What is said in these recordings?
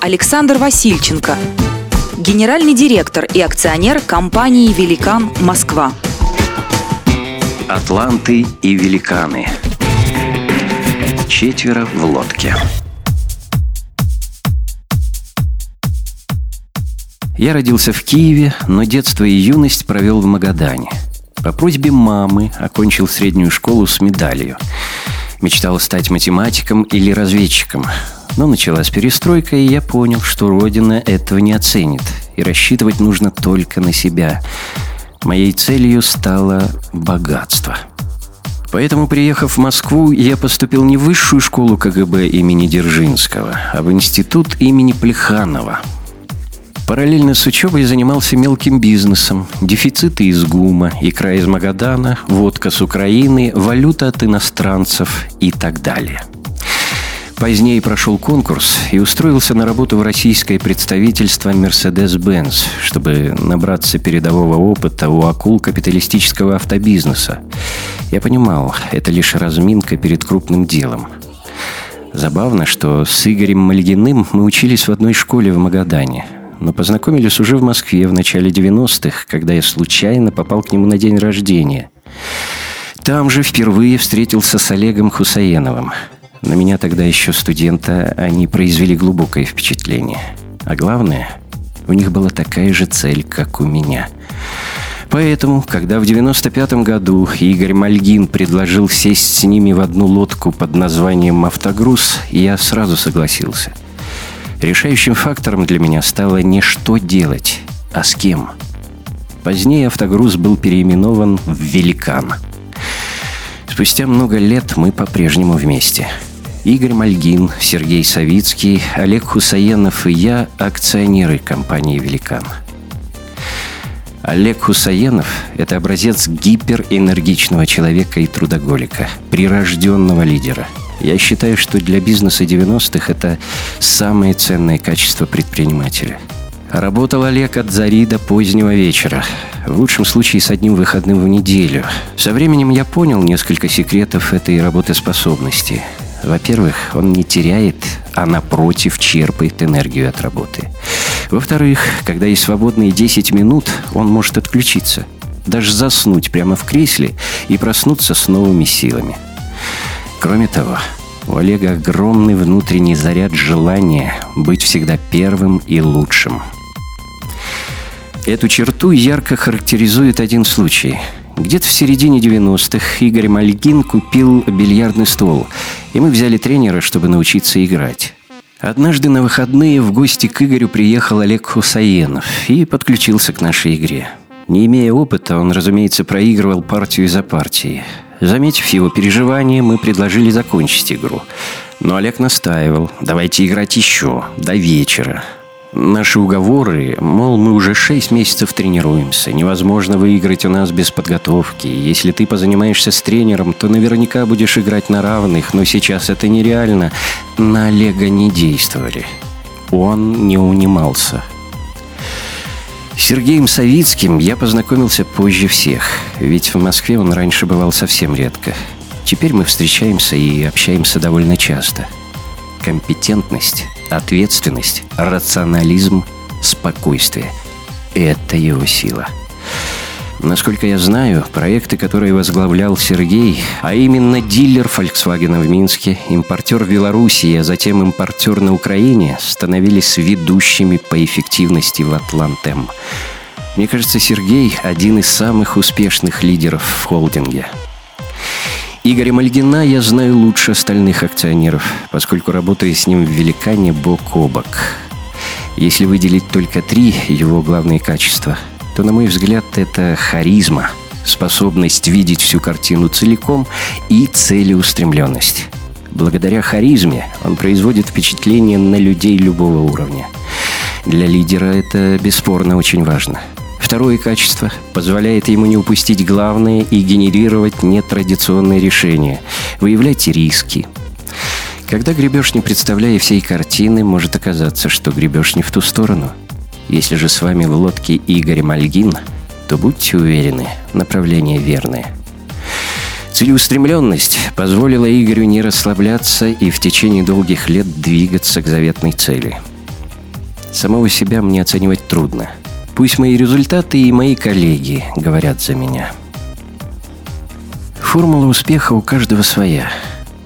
Александр Васильченко, генеральный директор и акционер компании «Великан Москва». Атланты и великаны. Четверо в лодке. Я родился в Киеве, но детство и юность провел в Магадане. По просьбе мамы окончил среднюю школу с медалью. Мечтал стать математиком или разведчиком. Но началась перестройка, и я понял, что Родина этого не оценит. И рассчитывать нужно только на себя. Моей целью стало богатство. Поэтому, приехав в Москву, я поступил не в высшую школу КГБ имени Дзержинского, а в институт имени Плеханова – Параллельно с учебой занимался мелким бизнесом. Дефициты из ГУМа, икра из Магадана, водка с Украины, валюта от иностранцев и так далее. Позднее прошел конкурс и устроился на работу в российское представительство Mercedes-Benz, чтобы набраться передового опыта у акул капиталистического автобизнеса. Я понимал, это лишь разминка перед крупным делом. Забавно, что с Игорем Мальгиным мы учились в одной школе в Магадане – но познакомились уже в Москве в начале 90-х, когда я случайно попал к нему на день рождения. Там же впервые встретился с Олегом Хусаеновым. На меня тогда еще студента они произвели глубокое впечатление. А главное, у них была такая же цель, как у меня. Поэтому, когда в 95 году Игорь Мальгин предложил сесть с ними в одну лодку под названием «Автогруз», я сразу согласился – Решающим фактором для меня стало не что делать, а с кем. Позднее автогруз был переименован в «Великан». Спустя много лет мы по-прежнему вместе. Игорь Мальгин, Сергей Савицкий, Олег Хусаенов и я – акционеры компании «Великан». Олег Хусаенов – это образец гиперэнергичного человека и трудоголика, прирожденного лидера – я считаю, что для бизнеса 90-х это самое ценное качество предпринимателя. Работал Олег от зари до позднего вечера. В лучшем случае с одним выходным в неделю. Со временем я понял несколько секретов этой работоспособности. Во-первых, он не теряет, а напротив черпает энергию от работы. Во-вторых, когда есть свободные 10 минут, он может отключиться. Даже заснуть прямо в кресле и проснуться с новыми силами. Кроме того, у Олега огромный внутренний заряд желания быть всегда первым и лучшим. Эту черту ярко характеризует один случай. Где-то в середине 90-х Игорь Мальгин купил бильярдный стол, и мы взяли тренера, чтобы научиться играть. Однажды на выходные в гости к Игорю приехал Олег Хусаенов и подключился к нашей игре. Не имея опыта, он, разумеется, проигрывал партию за партией. Заметив его переживания, мы предложили закончить игру. Но Олег настаивал. Давайте играть еще, до вечера. Наши уговоры, мол, мы уже шесть месяцев тренируемся, невозможно выиграть у нас без подготовки. Если ты позанимаешься с тренером, то наверняка будешь играть на равных, но сейчас это нереально. На Олега не действовали. Он не унимался. С Сергеем Савицким я познакомился позже всех, ведь в Москве он раньше бывал совсем редко. Теперь мы встречаемся и общаемся довольно часто. Компетентность, ответственность, рационализм, спокойствие – это его сила – Насколько я знаю, проекты, которые возглавлял Сергей, а именно дилер Volkswagen в Минске, импортер в Белоруссии, а затем импортер на Украине, становились ведущими по эффективности в Атлантем. Мне кажется, Сергей – один из самых успешных лидеров в холдинге. Игоря Мальгина я знаю лучше остальных акционеров, поскольку работаю с ним в «Великане» бок о бок. Если выделить только три его главные качества – то, на мой взгляд, это харизма, способность видеть всю картину целиком и целеустремленность. Благодаря харизме он производит впечатление на людей любого уровня. Для лидера это бесспорно очень важно. Второе качество позволяет ему не упустить главное и генерировать нетрадиционные решения, выявлять риски. Когда гребешь, не представляя всей картины, может оказаться, что гребешь не в ту сторону – если же с вами в лодке Игорь Мальгин, то будьте уверены, направление верное. Целеустремленность позволила Игорю не расслабляться и в течение долгих лет двигаться к заветной цели. Самого себя мне оценивать трудно. Пусть мои результаты и мои коллеги говорят за меня. Формула успеха у каждого своя.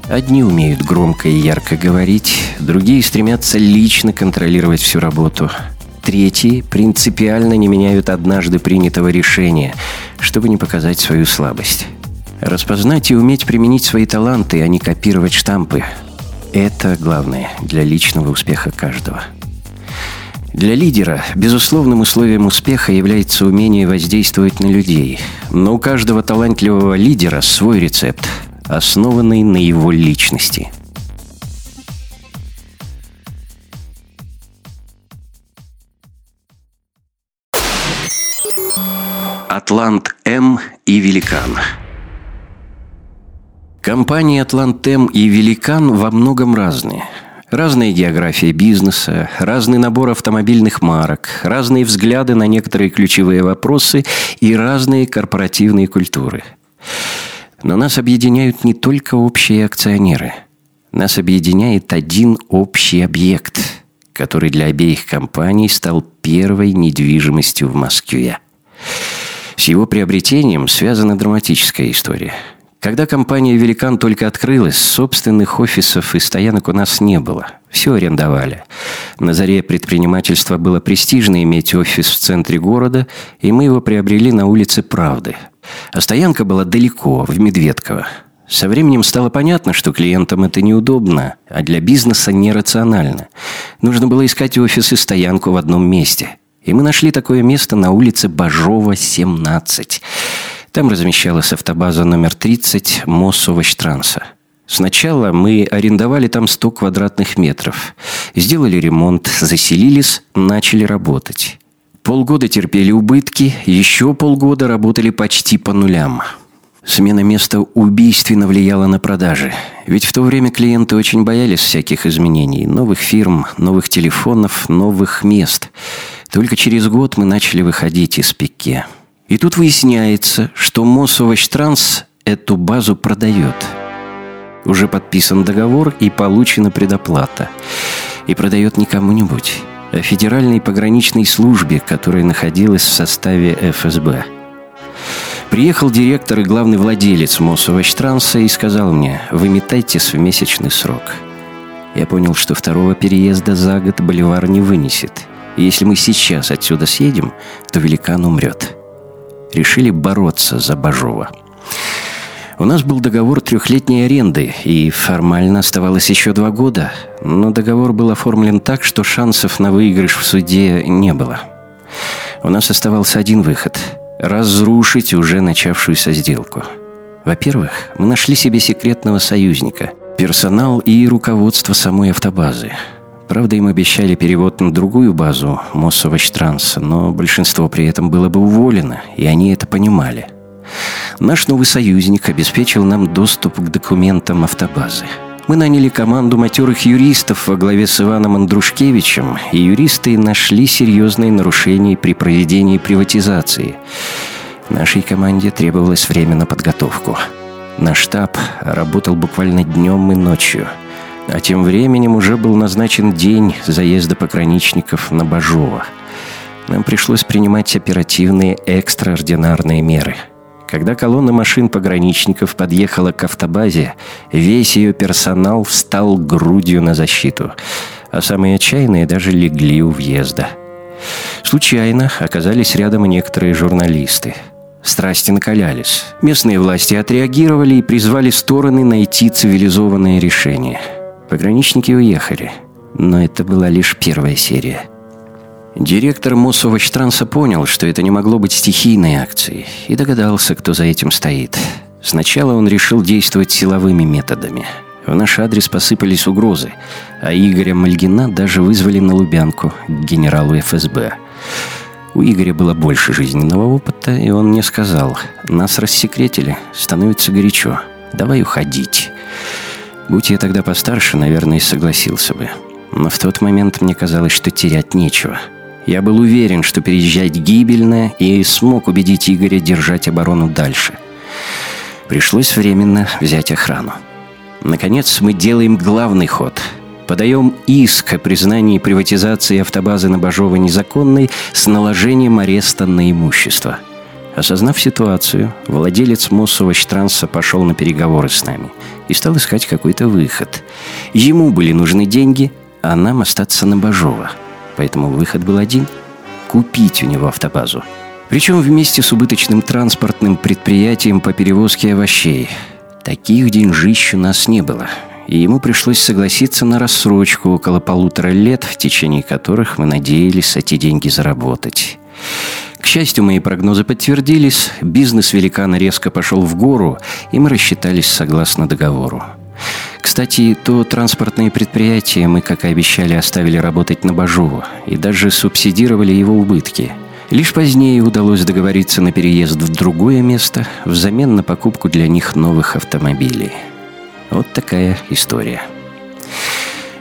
Одни умеют громко и ярко говорить, другие стремятся лично контролировать всю работу. Третьи принципиально не меняют однажды принятого решения, чтобы не показать свою слабость. Распознать и уметь применить свои таланты, а не копировать штампы – это главное для личного успеха каждого. Для лидера безусловным условием успеха является умение воздействовать на людей. Но у каждого талантливого лидера свой рецепт, основанный на его личности. Атлант М и Великан Компании Атлант М и Великан во многом разные – Разная география бизнеса, разный набор автомобильных марок, разные взгляды на некоторые ключевые вопросы и разные корпоративные культуры. Но нас объединяют не только общие акционеры. Нас объединяет один общий объект, который для обеих компаний стал первой недвижимостью в Москве. С его приобретением связана драматическая история – когда компания «Великан» только открылась, собственных офисов и стоянок у нас не было. Все арендовали. На заре предпринимательства было престижно иметь офис в центре города, и мы его приобрели на улице Правды. А стоянка была далеко, в Медведково. Со временем стало понятно, что клиентам это неудобно, а для бизнеса нерационально. Нужно было искать офис и стоянку в одном месте. И мы нашли такое место на улице Бажова, 17. Там размещалась автобаза номер 30 Моссовощтранса. Сначала мы арендовали там 100 квадратных метров. Сделали ремонт, заселились, начали работать. Полгода терпели убытки, еще полгода работали почти по нулям. Смена места убийственно влияла на продажи. Ведь в то время клиенты очень боялись всяких изменений. Новых фирм, новых телефонов, новых мест. Только через год мы начали выходить из пике. И тут выясняется, что Мосовощтранс эту базу продает. Уже подписан договор и получена предоплата. И продает не кому-нибудь, а Федеральной пограничной службе, которая находилась в составе ФСБ. Приехал директор и главный владелец Мосовощтранса и сказал мне, выметайтесь в месячный срок. Я понял, что второго переезда за год Боливар не вынесет. И если мы сейчас отсюда съедем, то великан умрет решили бороться за Бажова. У нас был договор трехлетней аренды, и формально оставалось еще два года, но договор был оформлен так, что шансов на выигрыш в суде не было. У нас оставался один выход – разрушить уже начавшуюся сделку. Во-первых, мы нашли себе секретного союзника – персонал и руководство самой автобазы – Правда, им обещали перевод на другую базу Моссовощтранса, но большинство при этом было бы уволено, и они это понимали. Наш новый союзник обеспечил нам доступ к документам автобазы. Мы наняли команду матерых юристов во главе с Иваном Андрушкевичем, и юристы нашли серьезные нарушения при проведении приватизации. Нашей команде требовалось время на подготовку. Наш штаб работал буквально днем и ночью – а тем временем уже был назначен день заезда пограничников на Бажова. Нам пришлось принимать оперативные экстраординарные меры. Когда колонна машин пограничников подъехала к автобазе, весь ее персонал встал грудью на защиту, а самые отчаянные даже легли у въезда. Случайно оказались рядом некоторые журналисты – Страсти накалялись. Местные власти отреагировали и призвали стороны найти цивилизованное решение – Пограничники уехали, но это была лишь первая серия. Директор Мосовощтранса понял, что это не могло быть стихийной акцией, и догадался, кто за этим стоит. Сначала он решил действовать силовыми методами. В наш адрес посыпались угрозы, а Игоря Мальгина даже вызвали на Лубянку к генералу ФСБ. У Игоря было больше жизненного опыта, и он мне сказал, «Нас рассекретили, становится горячо, давай уходить». Будь я тогда постарше, наверное, согласился бы. Но в тот момент мне казалось, что терять нечего. Я был уверен, что переезжать гибельно, и смог убедить Игоря держать оборону дальше. Пришлось временно взять охрану. Наконец, мы делаем главный ход. Подаем иск о признании приватизации автобазы на Бажова незаконной с наложением ареста на имущество. Осознав ситуацию, владелец Моссовощтранса пошел на переговоры с нами и стал искать какой-то выход. Ему были нужны деньги, а нам остаться на Бажова. Поэтому выход был один – купить у него автобазу. Причем вместе с убыточным транспортным предприятием по перевозке овощей. Таких деньжищ у нас не было – и ему пришлось согласиться на рассрочку около полутора лет, в течение которых мы надеялись эти деньги заработать. К счастью, мои прогнозы подтвердились, бизнес великана резко пошел в гору, и мы рассчитались согласно договору. Кстати, то транспортное предприятие мы, как и обещали, оставили работать на Бажу и даже субсидировали его убытки. Лишь позднее удалось договориться на переезд в другое место взамен на покупку для них новых автомобилей. Вот такая история.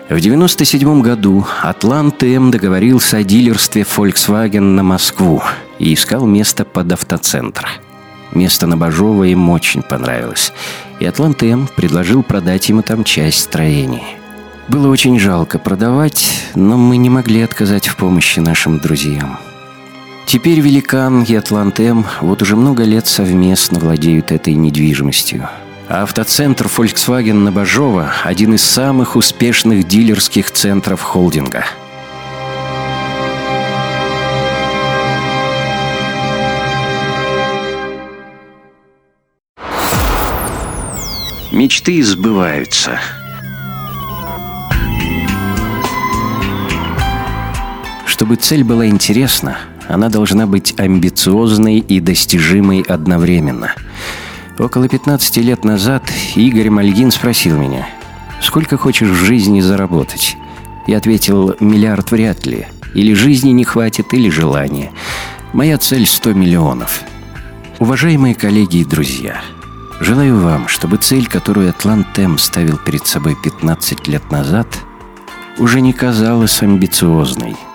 В 1997 году Атлант М договорился о дилерстве Volkswagen на Москву и искал место под автоцентр. Место на Бажова им очень понравилось, и Атлант М предложил продать ему там часть строений. Было очень жалко продавать, но мы не могли отказать в помощи нашим друзьям. Теперь Великан и Атлант М вот уже много лет совместно владеют этой недвижимостью – Автоцентр Volkswagen на Бажова – один из самых успешных дилерских центров холдинга. Мечты сбываются. Чтобы цель была интересна, она должна быть амбициозной и достижимой одновременно – Около 15 лет назад Игорь Мальгин спросил меня, «Сколько хочешь в жизни заработать?» Я ответил, «Миллиард вряд ли. Или жизни не хватит, или желания. Моя цель – 100 миллионов». Уважаемые коллеги и друзья, желаю вам, чтобы цель, которую Атлантем ставил перед собой 15 лет назад, уже не казалась амбициозной –